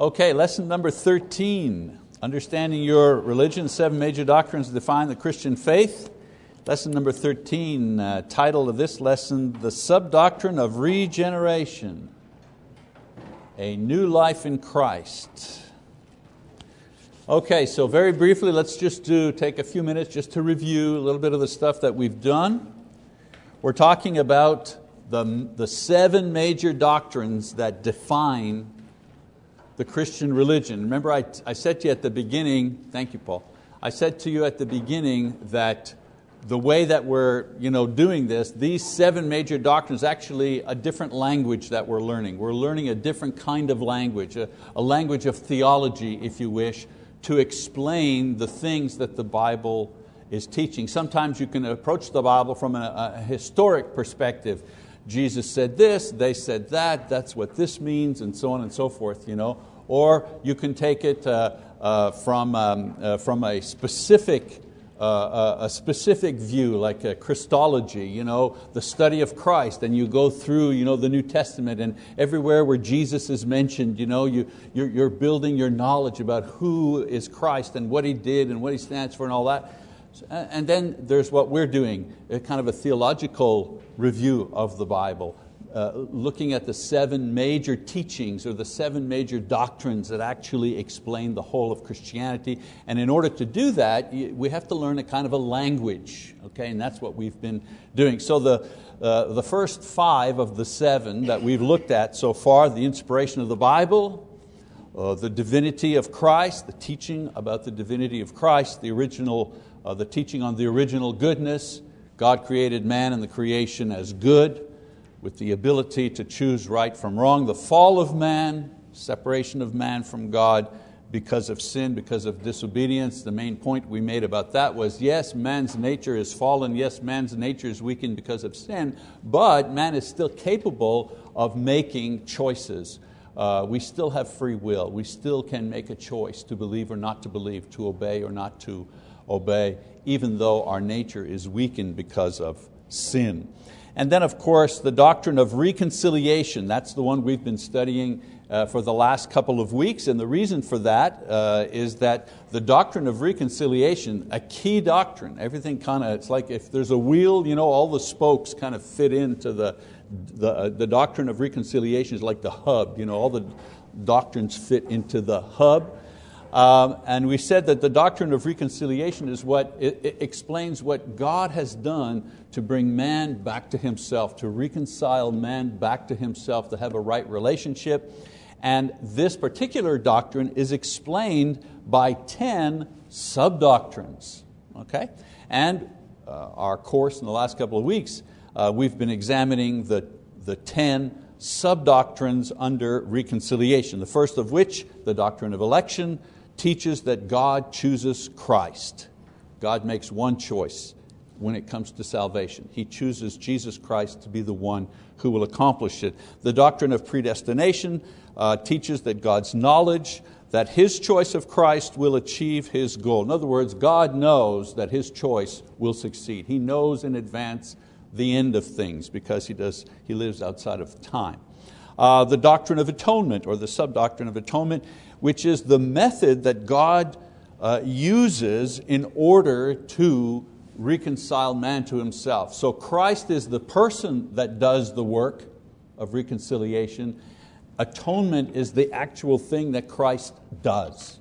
Okay, lesson number 13 Understanding Your Religion, Seven Major Doctrines Define the Christian Faith. Lesson number 13, uh, title of this lesson The Subdoctrine of Regeneration, a New Life in Christ. Okay, so very briefly, let's just do, take a few minutes just to review a little bit of the stuff that we've done. We're talking about the, the seven major doctrines that define the Christian religion. Remember, I, I said to you at the beginning, thank you, Paul. I said to you at the beginning that the way that we're you know, doing this, these seven major doctrines, actually a different language that we're learning. We're learning a different kind of language, a, a language of theology, if you wish, to explain the things that the Bible is teaching. Sometimes you can approach the Bible from a, a historic perspective. Jesus said this, they said that, that's what this means, and so on and so forth. You know? Or you can take it uh, uh, from, um, uh, from a specific uh, uh, a specific view, like a Christology, you know, the study of Christ, and you go through you know, the New Testament, and everywhere where Jesus is mentioned, you know, you, you're, you're building your knowledge about who is Christ and what He did and what He stands for and all that. And then there's what we're doing, kind of a theological review of the Bible, uh, looking at the seven major teachings or the seven major doctrines that actually explain the whole of Christianity. And in order to do that, we have to learn a kind of a language, okay? and that's what we've been doing. So the, uh, the first five of the seven that we've looked at so far, the inspiration of the Bible, uh, the divinity of Christ, the teaching about the divinity of Christ, the original, uh, the teaching on the original goodness, God created man and the creation as good, with the ability to choose right from wrong. The fall of man, separation of man from God because of sin, because of disobedience. The main point we made about that was yes, man's nature is fallen, yes, man's nature is weakened because of sin, but man is still capable of making choices. Uh, we still have free will. We still can make a choice to believe or not to believe, to obey or not to obey, even though our nature is weakened because of sin. And then, of course, the doctrine of reconciliation. That's the one we've been studying uh, for the last couple of weeks. And the reason for that uh, is that the doctrine of reconciliation, a key doctrine, everything kind of, it's like if there's a wheel, you know, all the spokes kind of fit into the, the, uh, the doctrine of reconciliation is like the hub, you know, all the doctrines fit into the hub. Um, and we said that the doctrine of reconciliation is what it, it explains what God has done to bring man back to himself, to reconcile man back to himself, to have a right relationship. And this particular doctrine is explained by 10 sub-doctrines. Okay? And uh, our course in the last couple of weeks, uh, we've been examining the, the 10 sub-doctrines under reconciliation. The first of which, the doctrine of election, teaches that God chooses Christ. God makes one choice when it comes to salvation. He chooses Jesus Christ to be the one who will accomplish it. The doctrine of predestination uh, teaches that God's knowledge, that His choice of Christ will achieve His goal. In other words, God knows that His choice will succeed. He knows in advance the end of things because He, does, he lives outside of time. Uh, the doctrine of atonement, or the sub-doctrine of atonement, which is the method that God uh, uses in order to reconcile man to himself. So Christ is the person that does the work of reconciliation. Atonement is the actual thing that Christ does.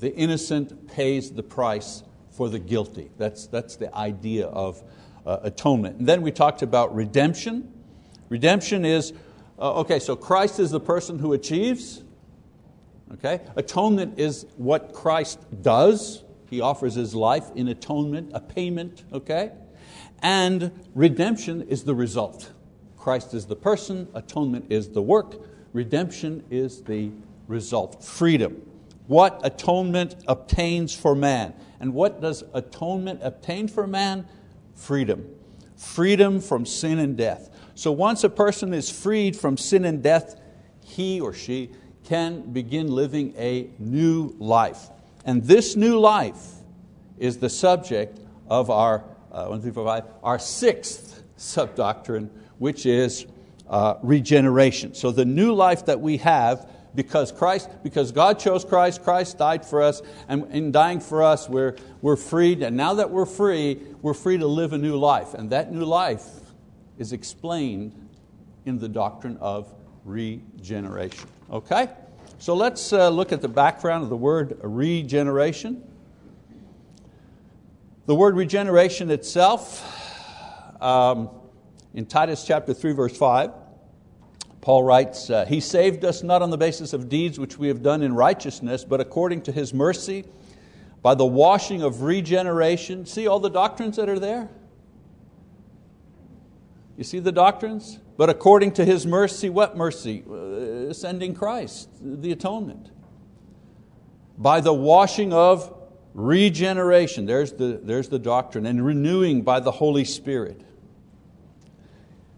The innocent pays the price for the guilty. That's, that's the idea of uh, atonement. And then we talked about redemption. Redemption is, uh, okay, so Christ is the person who achieves, Okay? Atonement is what Christ does. He offers His life in atonement, a payment. Okay? And redemption is the result. Christ is the person, atonement is the work, redemption is the result. Freedom. What atonement obtains for man. And what does atonement obtain for man? Freedom. Freedom from sin and death. So once a person is freed from sin and death, he or she can begin living a new life. And this new life is the subject of our, uh, one, three, four, five, our sixth subdoctrine, which is uh, regeneration. So the new life that we have because Christ, because God chose Christ, Christ died for us, and in dying for us, we're, we're freed, and now that we're free, we're free to live a new life. And that new life is explained in the doctrine of regeneration. Okay? So let's uh, look at the background of the word regeneration. The word regeneration itself, um, in Titus chapter 3, verse 5, Paul writes, uh, He saved us not on the basis of deeds which we have done in righteousness, but according to His mercy, by the washing of regeneration. See all the doctrines that are there? You see the doctrines? But according to His mercy, what mercy? Uh, sending Christ, the atonement. By the washing of regeneration, there's the, there's the doctrine, and renewing by the Holy Spirit.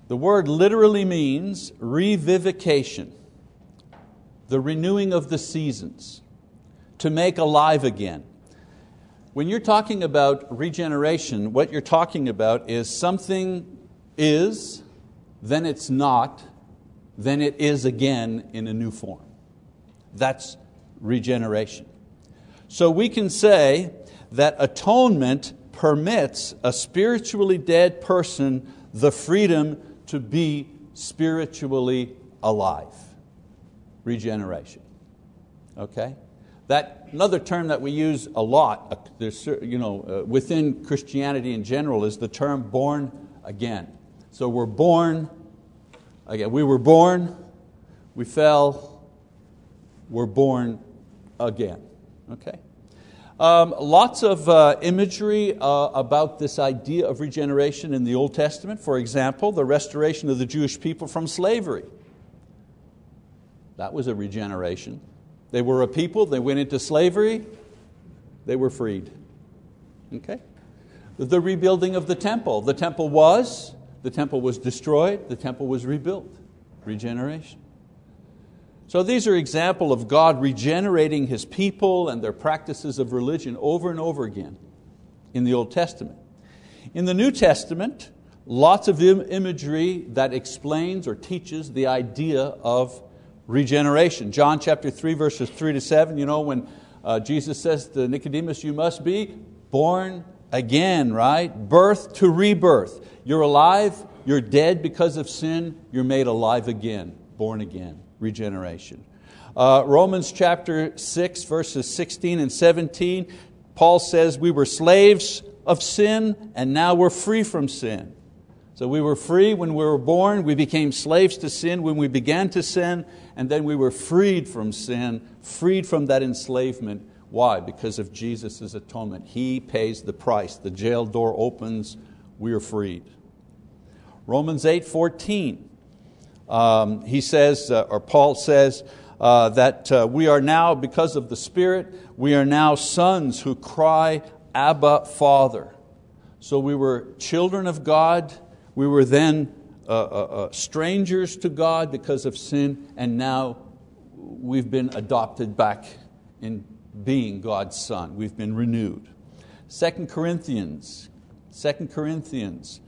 The word literally means revivification, the renewing of the seasons, to make alive again. When you're talking about regeneration, what you're talking about is something is, then it's not, then it is again in a new form. That's regeneration. So we can say that atonement permits a spiritually dead person the freedom to be spiritually alive. Regeneration. Okay? That, another term that we use a lot uh, you know, uh, within Christianity in general is the term born again. So we're born again. We were born, we fell, we're born again. Okay? Um, lots of uh, imagery uh, about this idea of regeneration in the Old Testament. For example, the restoration of the Jewish people from slavery. That was a regeneration. They were a people, they went into slavery, they were freed. Okay? The rebuilding of the temple. The temple was the temple was destroyed, the temple was rebuilt. Regeneration. So these are examples of God regenerating His people and their practices of religion over and over again in the Old Testament. In the New Testament, lots of imagery that explains or teaches the idea of regeneration. John chapter 3, verses 3 to 7, you know, when uh, Jesus says to Nicodemus, You must be born again, right? Birth to rebirth. You're alive, you're dead because of sin, you're made alive again, born again, regeneration. Uh, Romans chapter 6, verses 16 and 17, Paul says, We were slaves of sin, and now we're free from sin. So we were free when we were born, we became slaves to sin when we began to sin, and then we were freed from sin, freed from that enslavement. Why? Because of Jesus' atonement. He pays the price. The jail door opens, we are freed. Romans 8 14. Um, he says, uh, or Paul says, uh, that uh, we are now, because of the Spirit, we are now sons who cry, Abba, Father. So we were children of God, we were then uh, uh, uh, strangers to God because of sin, and now we've been adopted back in being God's Son. We've been renewed. Second Corinthians, Second Corinthians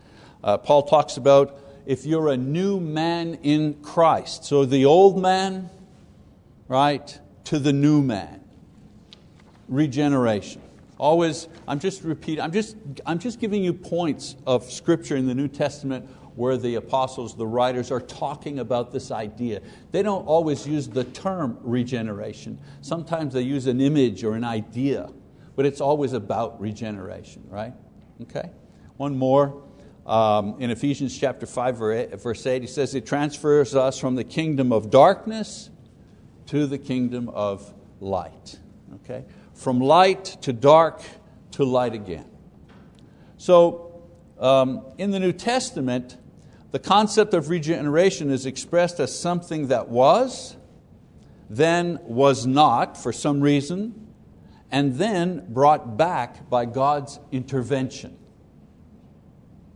uh, Paul talks about if you're a new man in Christ. So the old man, right, to the new man. Regeneration. Always, I'm just repeating, I'm just, I'm just giving you points of Scripture in the New Testament where the apostles, the writers, are talking about this idea. They don't always use the term regeneration. Sometimes they use an image or an idea, but it's always about regeneration, right? Okay? One more. Um, in Ephesians chapter 5, verse 8, he says, It transfers us from the kingdom of darkness to the kingdom of light. Okay? From light to dark to light again. So, um, in the New Testament, the concept of regeneration is expressed as something that was, then was not for some reason, and then brought back by God's intervention.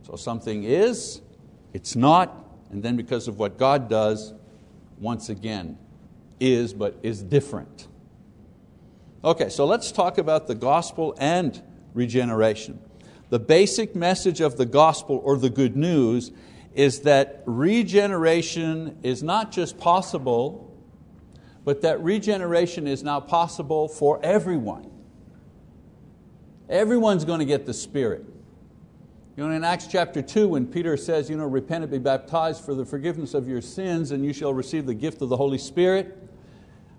So something is, it's not, and then because of what God does, once again, is but is different. Okay, so let's talk about the gospel and regeneration. The basic message of the gospel or the good news is that regeneration is not just possible, but that regeneration is now possible for everyone. Everyone's going to get the Spirit. You know, in Acts chapter 2, when Peter says, you know, repent and be baptized for the forgiveness of your sins, and you shall receive the gift of the Holy Spirit,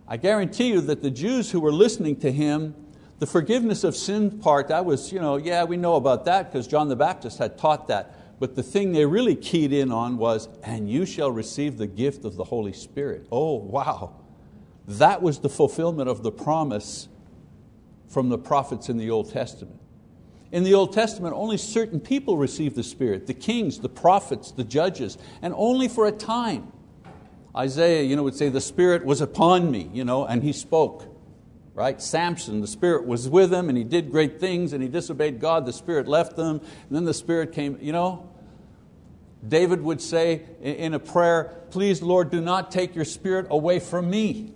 I guarantee you that the Jews who were listening to him, the forgiveness of sin part, that was, you know, yeah, we know about that because John the Baptist had taught that. But the thing they really keyed in on was, and you shall receive the gift of the Holy Spirit. Oh, wow. That was the fulfillment of the promise from the prophets in the Old Testament. In the Old Testament, only certain people received the Spirit the kings, the prophets, the judges, and only for a time. Isaiah you know, would say, The Spirit was upon me, you know, and he spoke. Right? Samson, the Spirit was with him and he did great things and he disobeyed God, the Spirit left them, and then the Spirit came. You know, David would say in a prayer, Please, Lord, do not take your Spirit away from me.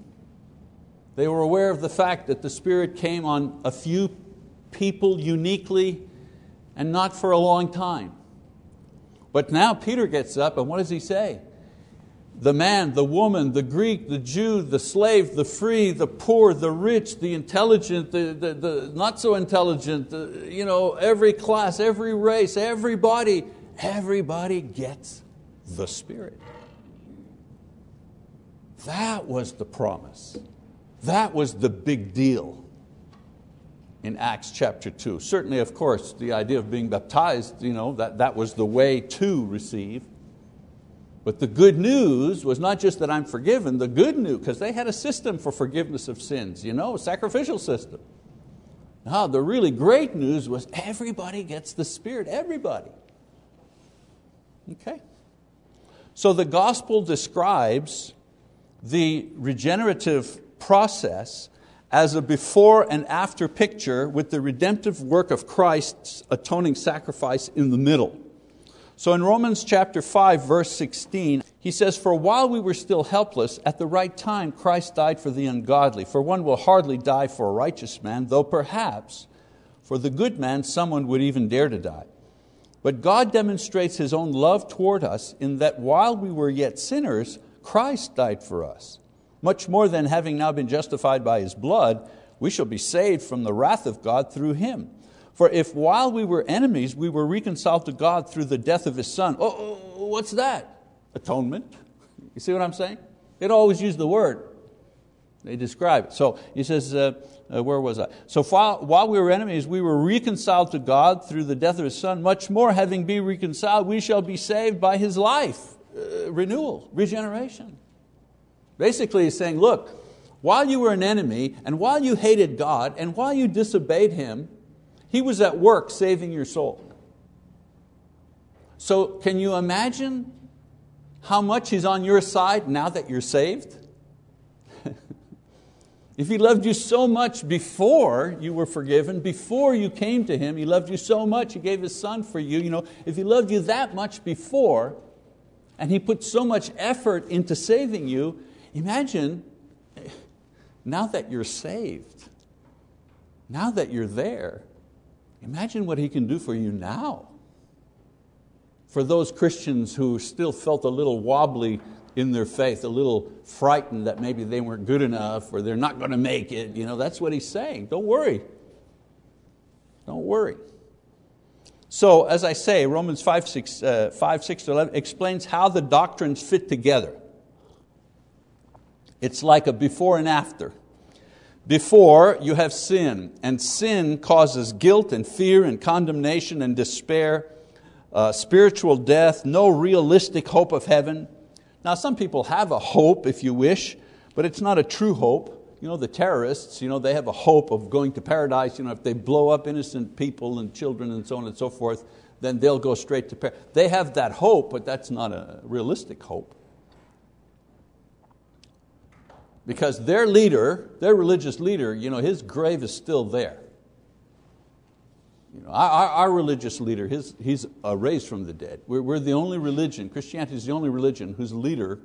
They were aware of the fact that the Spirit came on a few people uniquely and not for a long time. But now Peter gets up and what does he say? The man, the woman, the Greek, the Jew, the slave, the free, the poor, the rich, the intelligent, the, the, the not so intelligent, the, you know, every class, every race, everybody, everybody gets the Spirit. That was the promise. That was the big deal in Acts chapter 2. Certainly, of course, the idea of being baptized, you know, that, that was the way to receive. But the good news was not just that I'm forgiven, the good news, because they had a system for forgiveness of sins, you know, a sacrificial system. Now, the really great news was everybody gets the Spirit, everybody. Okay? So the gospel describes the regenerative process as a before and after picture with the redemptive work of Christ's atoning sacrifice in the middle. So in Romans chapter 5, verse 16, he says, For while we were still helpless, at the right time Christ died for the ungodly. For one will hardly die for a righteous man, though perhaps for the good man someone would even dare to die. But God demonstrates His own love toward us in that while we were yet sinners, Christ died for us. Much more than having now been justified by His blood, we shall be saved from the wrath of God through Him. For if while we were enemies, we were reconciled to God through the death of His Son, oh, what's that? Atonement. You see what I'm saying? They'd always use the word. They describe it. So he says, uh, uh, where was I? So while, while we were enemies, we were reconciled to God through the death of His Son. Much more, having been reconciled, we shall be saved by His life. Uh, renewal, regeneration. Basically, he's saying, look, while you were an enemy, and while you hated God, and while you disobeyed Him, He was at work saving your soul. So, can you imagine how much He's on your side now that you're saved? if He loved you so much before you were forgiven, before you came to Him, He loved you so much, He gave His Son for you. you know, if He loved you that much before, and He put so much effort into saving you, Imagine now that you're saved, now that you're there, imagine what He can do for you now. For those Christians who still felt a little wobbly in their faith, a little frightened that maybe they weren't good enough or they're not going to make it, you know, that's what He's saying. Don't worry. Don't worry. So, as I say, Romans 5, 6, uh, 5, 6 to 11 explains how the doctrines fit together. It's like a before and after. Before, you have sin, and sin causes guilt and fear and condemnation and despair, uh, spiritual death, no realistic hope of heaven. Now, some people have a hope, if you wish, but it's not a true hope. You know, the terrorists, you know, they have a hope of going to paradise. You know, if they blow up innocent people and children and so on and so forth, then they'll go straight to paradise. They have that hope, but that's not a realistic hope. Because their leader, their religious leader, you know, his grave is still there. You know, our, our religious leader, his, he's uh, raised from the dead. We're, we're the only religion, Christianity is the only religion whose leader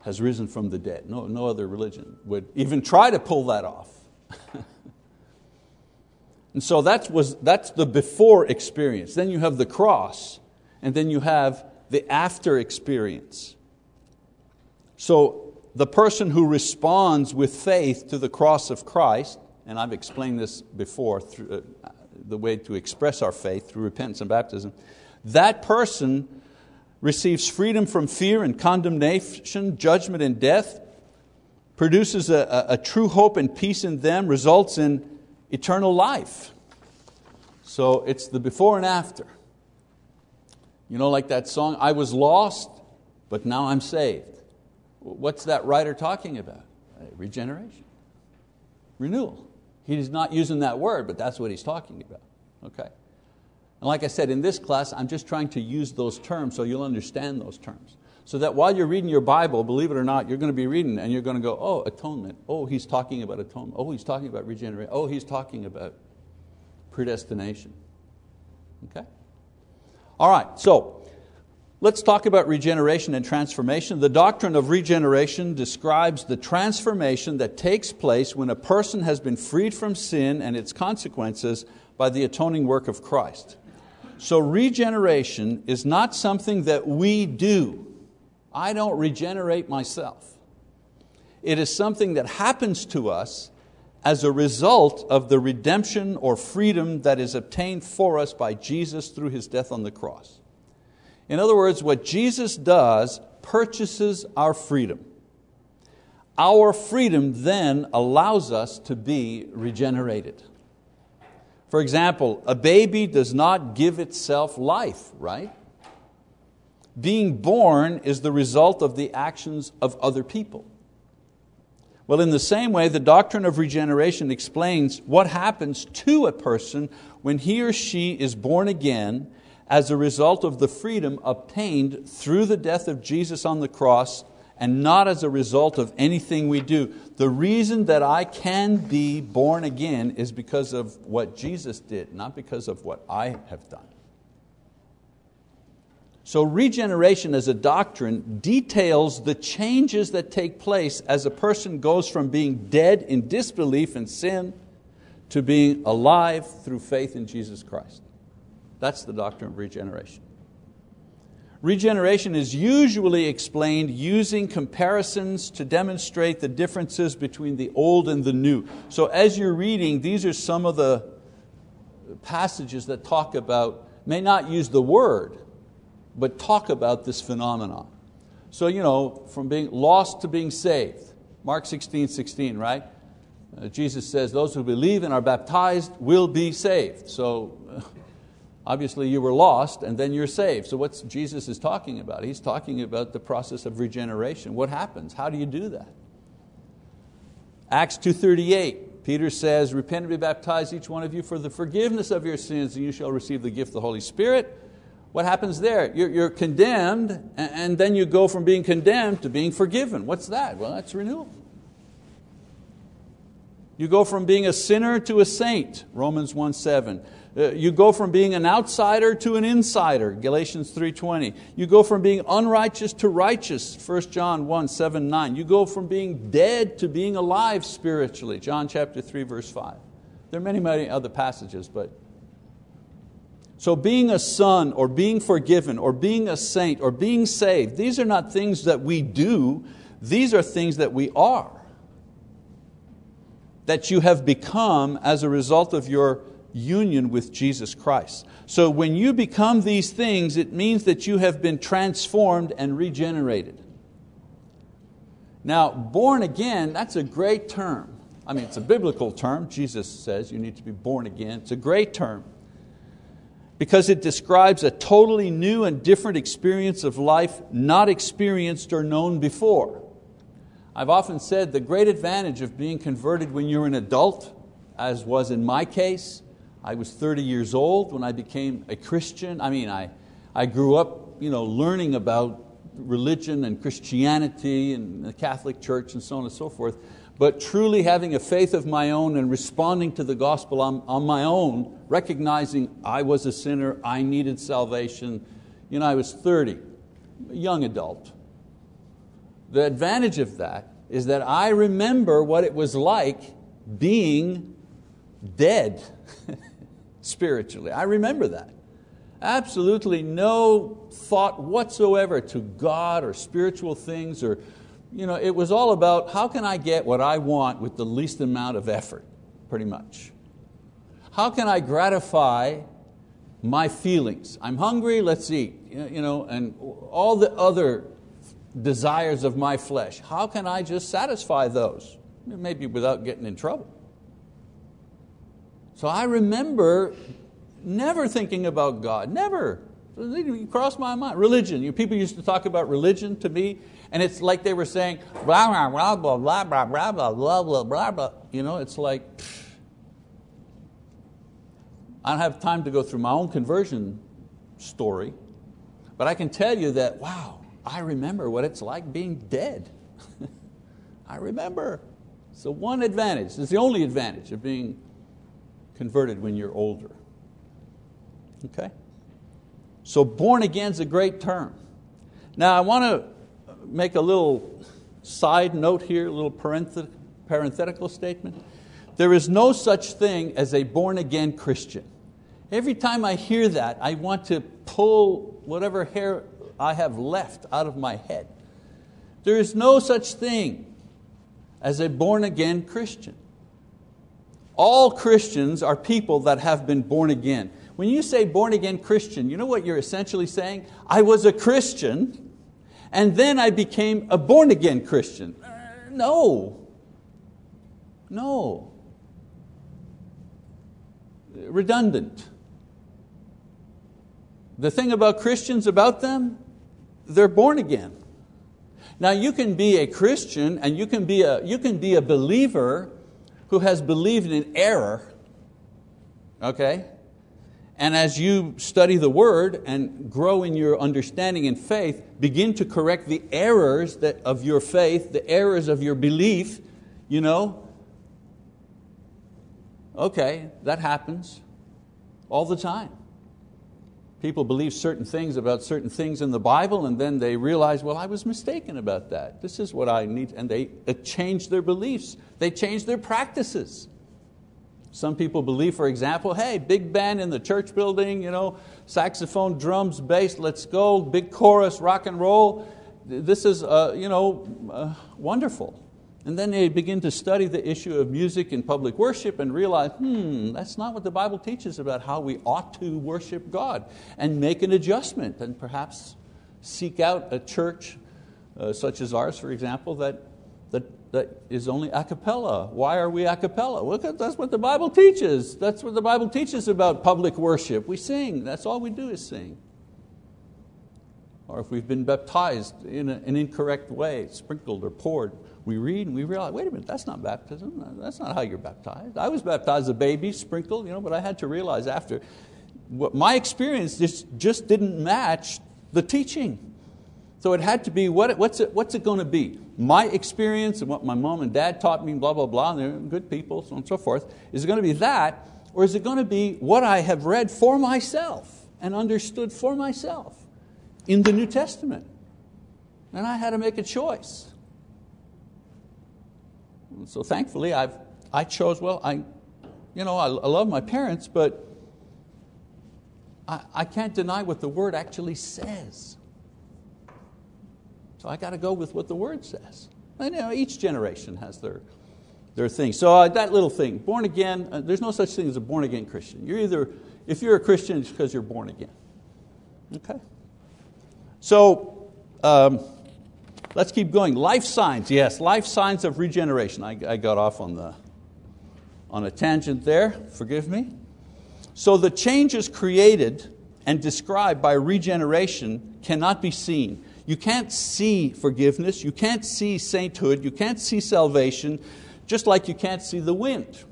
has risen from the dead. No, no other religion would even try to pull that off. and so that's, was, that's the before experience. Then you have the cross, and then you have the after experience. So the person who responds with faith to the cross of Christ, and I've explained this before, through, uh, the way to express our faith through repentance and baptism, that person receives freedom from fear and condemnation, judgment and death, produces a, a, a true hope and peace in them, results in eternal life. So it's the before and after. You know, like that song, I was lost, but now I'm saved. What's that writer talking about? Uh, regeneration, renewal. He's not using that word, but that's what he's talking about. Okay? And like I said, in this class, I'm just trying to use those terms so you'll understand those terms. So that while you're reading your Bible, believe it or not, you're going to be reading and you're going to go, oh, atonement. Oh, he's talking about atonement. Oh, he's talking about regeneration. Oh, he's talking about predestination. Okay? All right, so Let's talk about regeneration and transformation. The doctrine of regeneration describes the transformation that takes place when a person has been freed from sin and its consequences by the atoning work of Christ. So, regeneration is not something that we do. I don't regenerate myself. It is something that happens to us as a result of the redemption or freedom that is obtained for us by Jesus through His death on the cross. In other words, what Jesus does purchases our freedom. Our freedom then allows us to be regenerated. For example, a baby does not give itself life, right? Being born is the result of the actions of other people. Well, in the same way, the doctrine of regeneration explains what happens to a person when he or she is born again as a result of the freedom obtained through the death of Jesus on the cross and not as a result of anything we do. The reason that I can be born again is because of what Jesus did, not because of what I have done. So, regeneration as a doctrine details the changes that take place as a person goes from being dead in disbelief and sin to being alive through faith in Jesus Christ. That's the doctrine of regeneration. Regeneration is usually explained using comparisons to demonstrate the differences between the old and the new. So as you're reading, these are some of the passages that talk about, may not use the word, but talk about this phenomenon. So, you know, from being lost to being saved. Mark 16, 16, right? Uh, Jesus says, Those who believe and are baptized will be saved. So, Obviously, you were lost and then you're saved. So, what Jesus is talking about? He's talking about the process of regeneration. What happens? How do you do that? Acts 2.38, Peter says, Repent and be baptized, each one of you, for the forgiveness of your sins, and you shall receive the gift of the Holy Spirit. What happens there? You're, you're condemned, and then you go from being condemned to being forgiven. What's that? Well, that's renewal. You go from being a sinner to a saint, Romans 1 7. Uh, you go from being an outsider to an insider, Galatians 3.20. You go from being unrighteous to righteous, 1 John 1, 7, 9. You go from being dead to being alive spiritually, John chapter 3, verse 5. There are many, many other passages, but so being a son or being forgiven or being a saint or being saved, these are not things that we do, these are things that we are. That you have become as a result of your union with Jesus Christ. So when you become these things, it means that you have been transformed and regenerated. Now, born again, that's a great term. I mean, it's a biblical term. Jesus says you need to be born again. It's a great term because it describes a totally new and different experience of life not experienced or known before. I've often said the great advantage of being converted when you're an adult, as was in my case, I was 30 years old when I became a Christian. I mean, I, I grew up you know, learning about religion and Christianity and the Catholic Church and so on and so forth, but truly having a faith of my own and responding to the gospel on, on my own, recognizing I was a sinner, I needed salvation. You know, I was 30, a young adult. The advantage of that is that I remember what it was like being dead spiritually. I remember that. Absolutely no thought whatsoever to God or spiritual things or you know, it was all about how can I get what I want with the least amount of effort, pretty much. How can I gratify my feelings? I'm hungry, let's eat, you know, and all the other desires of my flesh. How can I just satisfy those? Maybe without getting in trouble. So I remember never thinking about God, never. It crossed my mind. Religion. You, people used to talk about religion to me, and it's like they were saying, blah, blah, blah, blah, blah, blah, blah, blah, blah, blah, blah, blah. You know, it's like, I don't have time to go through my own conversion story, but I can tell you that, wow, I remember what it's like being dead. I remember. So one advantage, it's the only advantage of being converted when you're older. Okay? So born again is a great term. Now I want to make a little side note here, a little parenthetical statement. There is no such thing as a born again Christian. Every time I hear that, I want to pull whatever hair I have left out of my head. There is no such thing as a born again Christian. All Christians are people that have been born again. When you say born again Christian, you know what you're essentially saying? I was a Christian and then I became a born again Christian. Uh, no. No. Redundant. The thing about Christians about them, they're born again. Now you can be a Christian and you can be a, you can be a believer who has believed in error, okay? And as you study the Word and grow in your understanding and faith, begin to correct the errors that, of your faith, the errors of your belief, you know, okay, that happens all the time. People believe certain things about certain things in the Bible and then they realize, well, I was mistaken about that. This is what I need. And they change their beliefs, they change their practices. Some people believe, for example, hey, big band in the church building, you know, saxophone, drums, bass, let's go, big chorus, rock and roll. This is uh, you know, uh, wonderful. And then they begin to study the issue of music in public worship and realize, hmm, that's not what the Bible teaches about how we ought to worship God, and make an adjustment and perhaps seek out a church uh, such as ours, for example, that that, that is only a cappella. Why are we a cappella? Well, that's what the Bible teaches. That's what the Bible teaches about public worship. We sing, that's all we do is sing. Or if we've been baptized in an incorrect way, sprinkled or poured, we read and we realize, wait a minute, that's not baptism. That's not how you're baptized. I was baptized as a baby, sprinkled, you know, but I had to realize after, what my experience just, just didn't match the teaching. So it had to be, what, what's, it, what's it going to be? My experience and what my mom and dad taught me, blah, blah, blah, and they're good people, so on and so forth. Is it going to be that, or is it going to be what I have read for myself and understood for myself in the New Testament? And I had to make a choice. So thankfully, I've, I chose, well, I, you know, I, I love my parents, but I, I can't deny what the Word actually says. So I got to go with what the Word says. And, you know, each generation has their, their thing. So uh, that little thing, born again, uh, there's no such thing as a born again Christian. You're either, if you're a Christian, it's because you're born again. Okay? So um, let's keep going. Life signs, yes, life signs of regeneration. I, I got off on, the, on a tangent there, forgive me. So the changes created and described by regeneration cannot be seen. You can't see forgiveness, you can't see sainthood, you can't see salvation, just like you can't see the wind.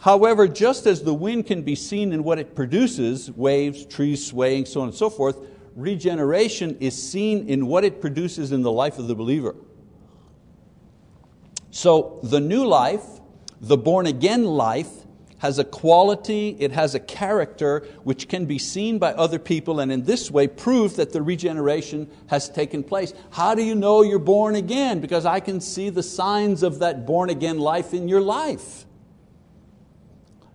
However, just as the wind can be seen in what it produces, waves, trees swaying, so on and so forth, regeneration is seen in what it produces in the life of the believer. So the new life, the born again life, has a quality, it has a character which can be seen by other people and in this way prove that the regeneration has taken place. How do you know you're born again? Because I can see the signs of that born again life in your life.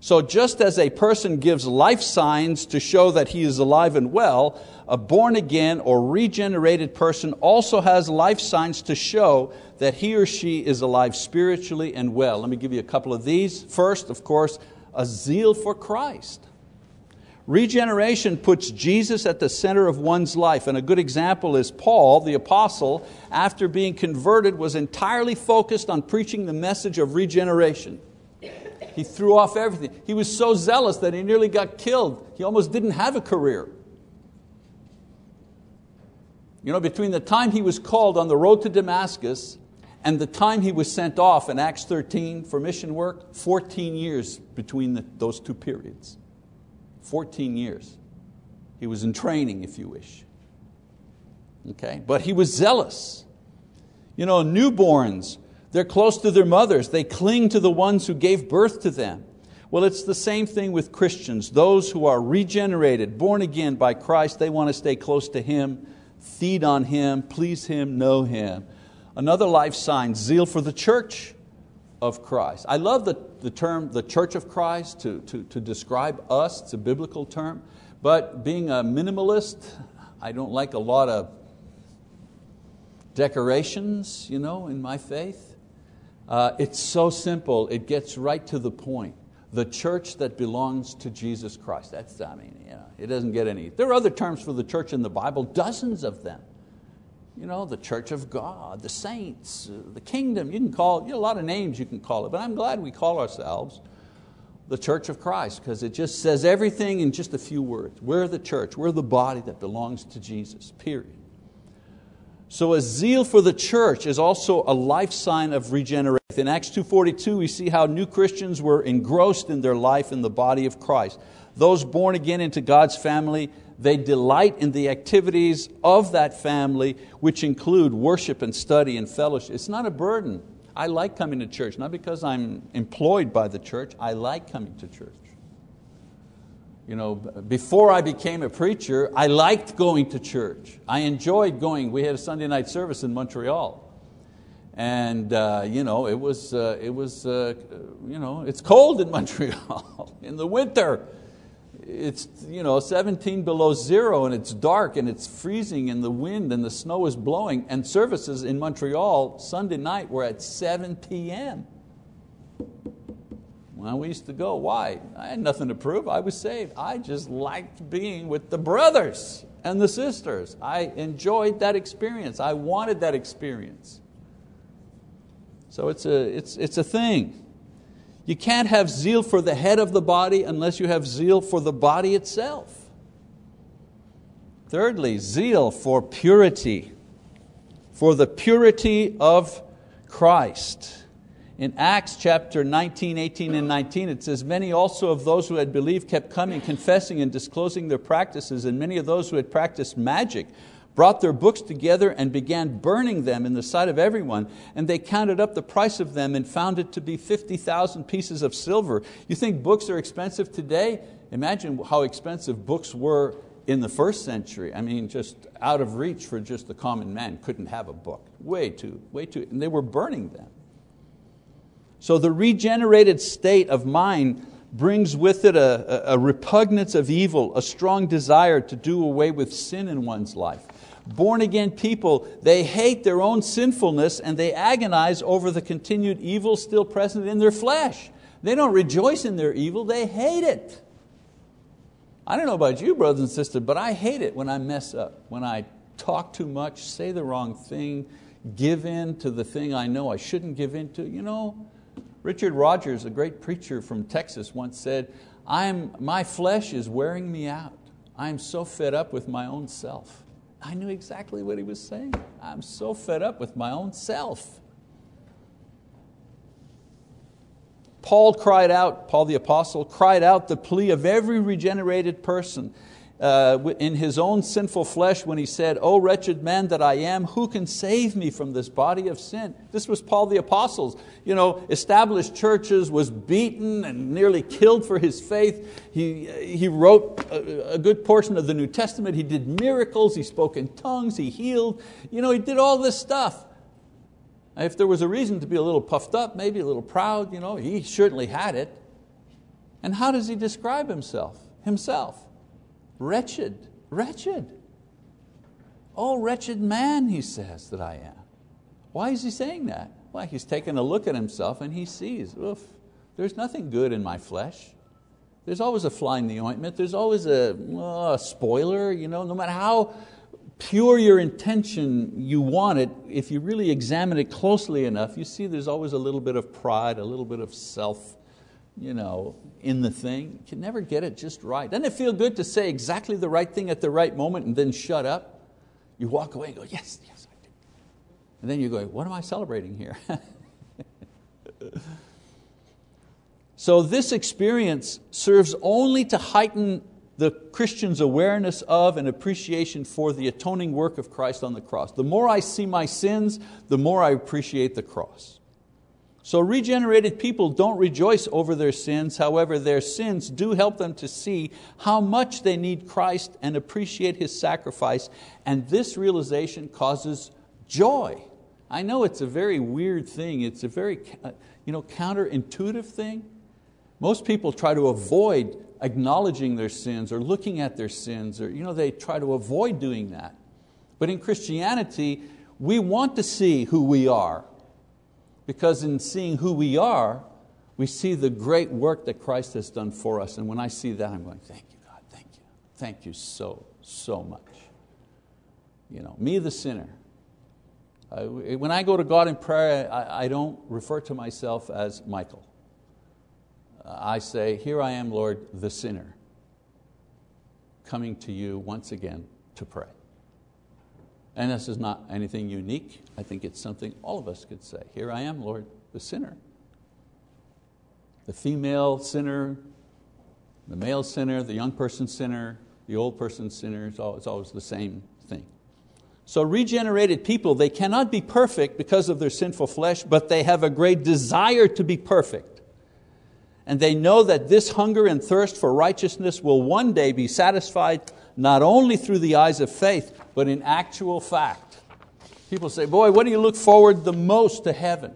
So, just as a person gives life signs to show that he is alive and well, a born again or regenerated person also has life signs to show that he or she is alive spiritually and well. Let me give you a couple of these. First, of course, a zeal for Christ. Regeneration puts Jesus at the center of one's life, and a good example is Paul, the apostle, after being converted, was entirely focused on preaching the message of regeneration. He threw off everything. He was so zealous that he nearly got killed. He almost didn't have a career. You know, between the time he was called on the road to Damascus and the time he was sent off in Acts 13 for mission work, 14 years between the, those two periods. 14 years. He was in training, if you wish. Okay? But he was zealous. You know, newborns they're close to their mothers. They cling to the ones who gave birth to them. Well, it's the same thing with Christians. Those who are regenerated, born again by Christ, they want to stay close to Him, feed on Him, please Him, know Him. Another life sign, zeal for the church of Christ. I love the, the term the church of Christ to, to, to describe us, it's a biblical term, but being a minimalist, I don't like a lot of decorations you know, in my faith. Uh, it's so simple, it gets right to the point. The church that belongs to Jesus Christ. That's, I mean, you know, it doesn't get any. There are other terms for the church in the Bible, dozens of them. You know, the church of God, the saints, uh, the kingdom. You can call, you know, a lot of names you can call it, but I'm glad we call ourselves the church of Christ because it just says everything in just a few words. We're the church, we're the body that belongs to Jesus, period. So a zeal for the church is also a life sign of regeneration. In Acts 2.42 we see how new Christians were engrossed in their life in the body of Christ. Those born again into God's family, they delight in the activities of that family, which include worship and study and fellowship. It's not a burden. I like coming to church, not because I'm employed by the church, I like coming to church. You know, before I became a preacher, I liked going to church. I enjoyed going. We had a Sunday night service in Montreal. And uh, you know, it was, uh, it was uh, you know, it's cold in Montreal in the winter. It's you know, 17 below zero and it's dark and it's freezing and the wind and the snow is blowing. And services in Montreal Sunday night were at 7 p.m. Well, we used to go. Why? I had nothing to prove. I was saved. I just liked being with the brothers and the sisters. I enjoyed that experience. I wanted that experience. So it's a, it's, it's a thing. You can't have zeal for the head of the body unless you have zeal for the body itself. Thirdly, zeal for purity, for the purity of Christ. In Acts chapter 19, 18, and 19, it says, Many also of those who had believed kept coming, confessing and disclosing their practices, and many of those who had practiced magic brought their books together and began burning them in the sight of everyone. And they counted up the price of them and found it to be 50,000 pieces of silver. You think books are expensive today? Imagine how expensive books were in the first century. I mean, just out of reach for just the common man, couldn't have a book. Way too, way too, and they were burning them. So the regenerated state of mind brings with it a, a, repugnance of evil, a strong desire to do away with sin in one's life. Born again people, they hate their own sinfulness and they agonize over the continued evil still present in their flesh. They don't rejoice in their evil, they hate it. I don't know about you, brothers and sisters, but I hate it when I mess up, when I talk too much, say the wrong thing, give in to the thing I know I shouldn't give in to. You know, Richard Rogers, a great preacher from Texas, once said, I'm, My flesh is wearing me out. I'm so fed up with my own self. I knew exactly what he was saying. I'm so fed up with my own self. Paul cried out, Paul the Apostle cried out the plea of every regenerated person uh, in his own sinful flesh when he said, Oh wretched man that I am, who can save me from this body of sin? This was Paul the Apostle. You know, established churches, was beaten and nearly killed for his faith. He, he wrote a, a good portion of the New Testament. He did miracles, he spoke in tongues, he healed. You know, he did all this stuff. If there was a reason to be a little puffed up, maybe a little proud, you know, he certainly had it. And how does he describe himself? Himself. Wretched, wretched. Oh, wretched man, he says that I am. Why is he saying that? Well, he's taking a look at himself and he sees, oof, there's nothing good in my flesh. There's always a fly in the ointment. There's always a, uh, a spoiler. You know, no matter how pure your intention you want it, if you really examine it closely enough, you see there's always a little bit of pride, a little bit of self you know, in the thing. You can never get it just right. Doesn't it feel good to say exactly the right thing at the right moment and then shut up? You walk away and go, yes, yes, I did. And then you go, what am I celebrating here? so this experience serves only to heighten the Christian's awareness of and appreciation for the atoning work of Christ on the cross. The more I see my sins, the more I appreciate the cross. So regenerated people don't rejoice over their sins, however, their sins do help them to see how much they need Christ and appreciate His sacrifice, and this realization causes joy. I know it's a very weird thing, it's a very uh, you know, counterintuitive thing. Most people try to avoid acknowledging their sins or looking at their sins, or you know, they try to avoid doing that. But in Christianity, we want to see who we are because in seeing who we are, we see the great work that Christ has done for us. And when I see that, I'm going, thank you, God, thank you. Thank you so, so much. You know, me the sinner. Uh, when I go to God in prayer, I, I don't refer to myself as Michael. I say, Here I am, Lord, the sinner, coming to you once again to pray. And this is not anything unique. I think it's something all of us could say. Here I am, Lord, the sinner. The female sinner, the male sinner, the young person sinner, the old person sinner, it's always the same thing. So regenerated people, they cannot be perfect because of their sinful flesh, but they have a great desire to be perfect. And they know that this hunger and thirst for righteousness will one day be satisfied not only through the eyes of faith, but in actual fact. People say, Boy, what do you look forward the most to heaven?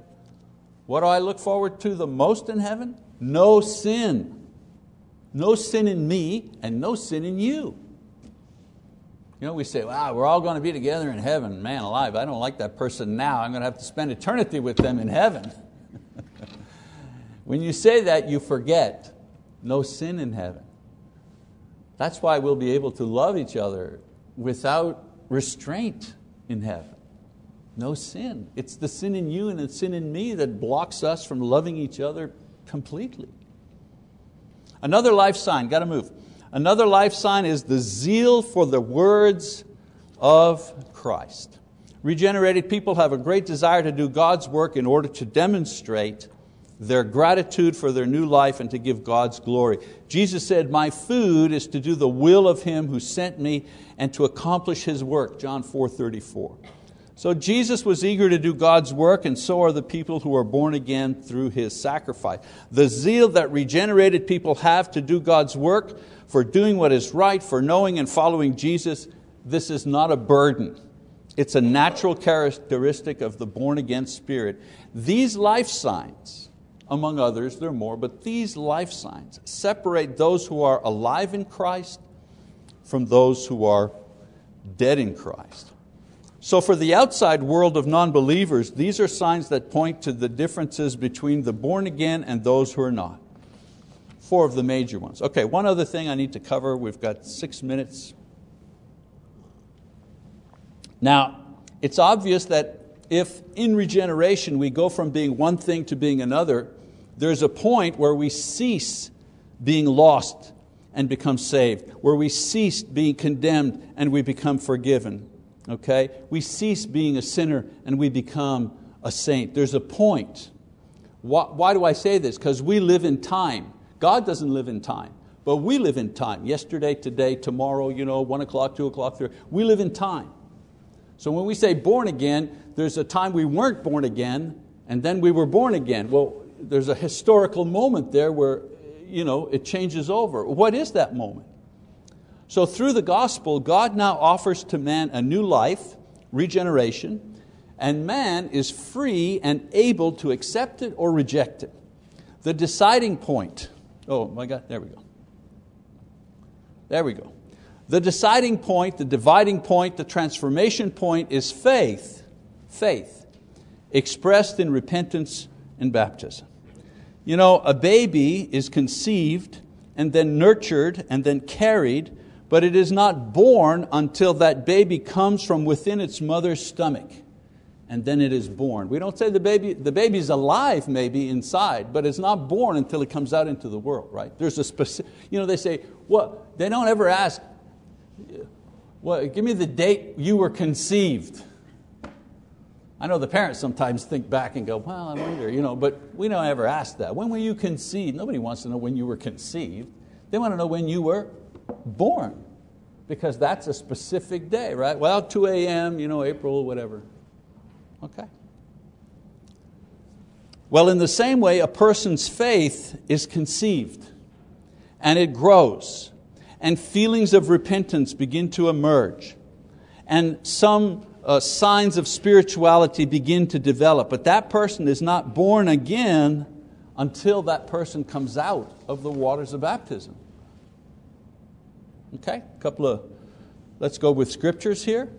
What do I look forward to the most in heaven? No sin. No sin in me and no sin in you. You know, we say, wow, we're all going to be together in heaven. Man alive, I don't like that person now. I'm going to have to spend eternity with them in heaven. when you say that, you forget no sin in heaven. That's why we'll be able to love each other without restraint in heaven. No sin. It's the sin in you and the sin in me that blocks us from loving each other completely. Another life sign, got to move. Another life sign is the zeal for the words of Christ. Regenerated people have a great desire to do God's work in order to demonstrate their gratitude for their new life and to give God's glory. Jesus said, My food is to do the will of Him who sent me and to accomplish His work. John 4 34. So Jesus was eager to do God's work, and so are the people who are born again through His sacrifice. The zeal that regenerated people have to do God's work, for doing what is right, for knowing and following Jesus, this is not a burden. It's a natural characteristic of the born again spirit. These life signs, among others, there are more, but these life signs separate those who are alive in Christ from those who are dead in Christ. So, for the outside world of non believers, these are signs that point to the differences between the born again and those who are not. Four of the major ones. Okay, one other thing I need to cover. We've got six minutes. Now, it's obvious that if in regeneration we go from being one thing to being another, there's a point where we cease being lost and become saved, where we cease being condemned and we become forgiven. Okay? We cease being a sinner and we become a saint. There's a point. Why, why do I say this? Because we live in time. God doesn't live in time, but we live in time. Yesterday, today, tomorrow, you know, one o'clock, two o'clock, three. We live in time. So when we say born again, there's a time we weren't born again, and then we were born again. Well, there's a historical moment there where you know, it changes over. What is that moment? So through the gospel, God now offers to man a new life, regeneration, and man is free and able to accept it or reject it. The deciding point Oh my God, there we go. There we go. The deciding point, the dividing point, the transformation point is faith. Faith expressed in repentance and baptism. You know, a baby is conceived and then nurtured and then carried, but it is not born until that baby comes from within its mother's stomach and then it is born. We don't say the baby, the baby's alive maybe inside, but it's not born until it comes out into the world, right? There's a specific, you know, they say, what? They don't ever ask, well, give me the date you were conceived. I know the parents sometimes think back and go, well, I wonder, you know, but we don't ever ask that. When were you conceived? Nobody wants to know when you were conceived. They want to know when you were born, because that's a specific day, right? Well, 2 a.m., you know, April, whatever. Okay. Well, in the same way, a person's faith is conceived and it grows, and feelings of repentance begin to emerge, and some uh, signs of spirituality begin to develop. But that person is not born again until that person comes out of the waters of baptism. Okay, a couple of, let's go with scriptures here.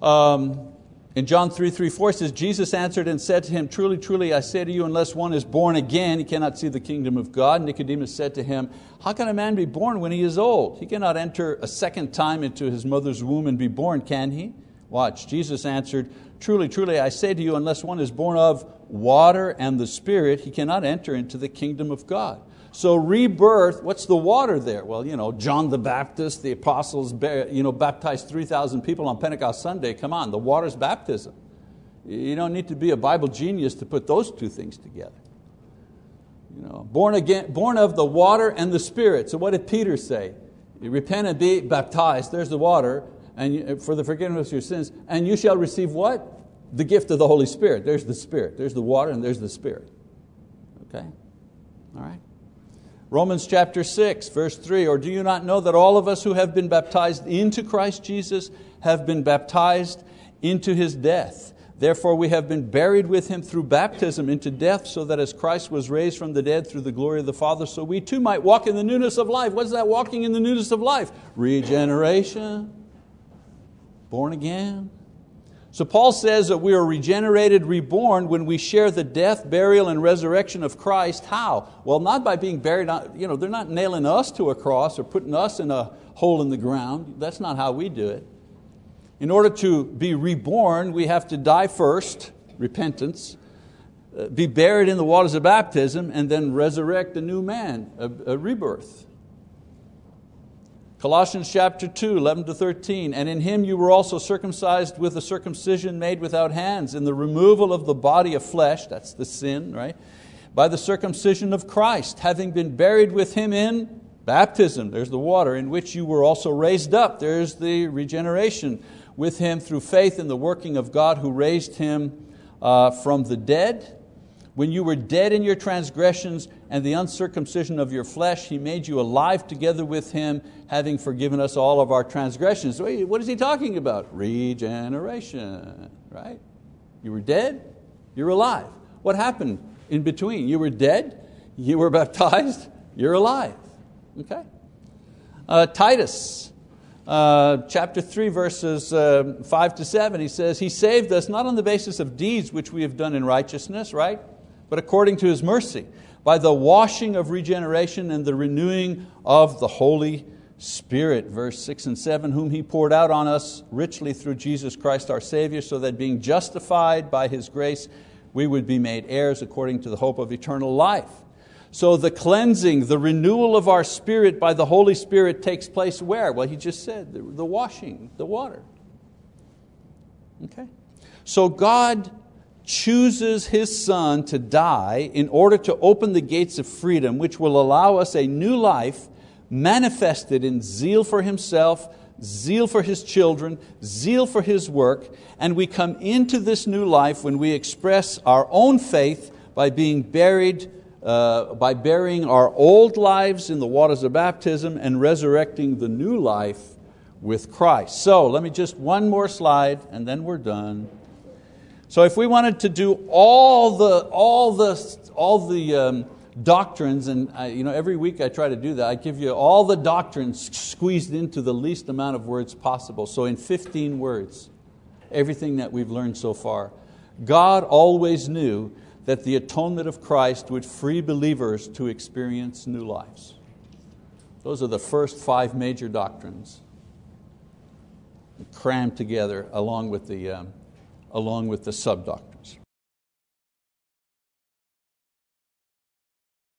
Um, in John 3, 3, 4 says, Jesus answered and said to him, Truly, truly, I say to you, unless one is born again, he cannot see the kingdom of God. Nicodemus said to him, How can a man be born when he is old? He cannot enter a second time into his mother's womb and be born, can he? Watch, Jesus answered, Truly, truly, I say to you, unless one is born of water and the Spirit, he cannot enter into the kingdom of God. So rebirth, what's the water there? Well, you know, John the Baptist, the apostles you know, baptized 3,000 people on Pentecost Sunday. Come on, the water's baptism. You don't need to be a Bible genius to put those two things together. You know, born, again, born of the water and the Spirit. So what did Peter say? You repent and be baptized, there's the water, and for the forgiveness of your sins, and you shall receive what? The gift of the Holy Spirit. There's the Spirit. There's the water and there's the Spirit. Okay? All right? Romans chapter 6, verse 3 Or do you not know that all of us who have been baptized into Christ Jesus have been baptized into his death? Therefore, we have been buried with him through baptism into death, so that as Christ was raised from the dead through the glory of the Father, so we too might walk in the newness of life. What's that walking in the newness of life? Regeneration, born again, so Paul says that we are regenerated, reborn when we share the death, burial, and resurrection of Christ. How? Well, not by being buried, you know, they're not nailing us to a cross or putting us in a hole in the ground. That's not how we do it. In order to be reborn, we have to die first, repentance, uh, be buried in the waters of baptism, and then resurrect a new man, a, a rebirth. Colossians chapter 2, 11 to 13, and in him you were also circumcised with a circumcision made without hands, in the removal of the body of flesh, that's the sin, right? By the circumcision of Christ, having been buried with him in baptism, there's the water, in which you were also raised up, there's the regeneration, with him through faith in the working of God who raised him uh, from the dead. When you were dead in your transgressions and the uncircumcision of your flesh, He made you alive together with Him, having forgiven us all of our transgressions. What is He talking about? Regeneration, right? You were dead, you're alive. What happened in between? You were dead, you were baptized, you're alive. Okay? Uh, Titus uh, chapter 3, verses uh, 5 to 7, he says, He saved us not on the basis of deeds which we have done in righteousness, right? but according to His mercy, by the washing of regeneration and the renewing of the Holy Spirit. Verse 6 and 7 Whom He poured out on us richly through Jesus Christ our Savior, so that being justified by His grace, we would be made heirs according to the hope of eternal life. So the cleansing, the renewal of our spirit by the Holy Spirit takes place where? Well, he just said, the, washing, the water. Okay? So God chooses His Son to die in order to open the gates of freedom, which will allow us a new life manifested in zeal for Himself, zeal for His children, zeal for His work, and we come into this new life when we express our own faith by being buried, uh, by burying our old lives in the waters of baptism and resurrecting the new life with Christ. So let me just one more slide and then we're done. So if we wanted to do all the, all the, all the um, doctrines, and I, you know, every week I try to do that. I give you all the doctrines squeezed into the least amount of words possible. So, in 15 words, everything that we've learned so far. God always knew that the atonement of Christ would free believers to experience new lives. Those are the first five major doctrines crammed together along with the, um, along with the sub doctrine.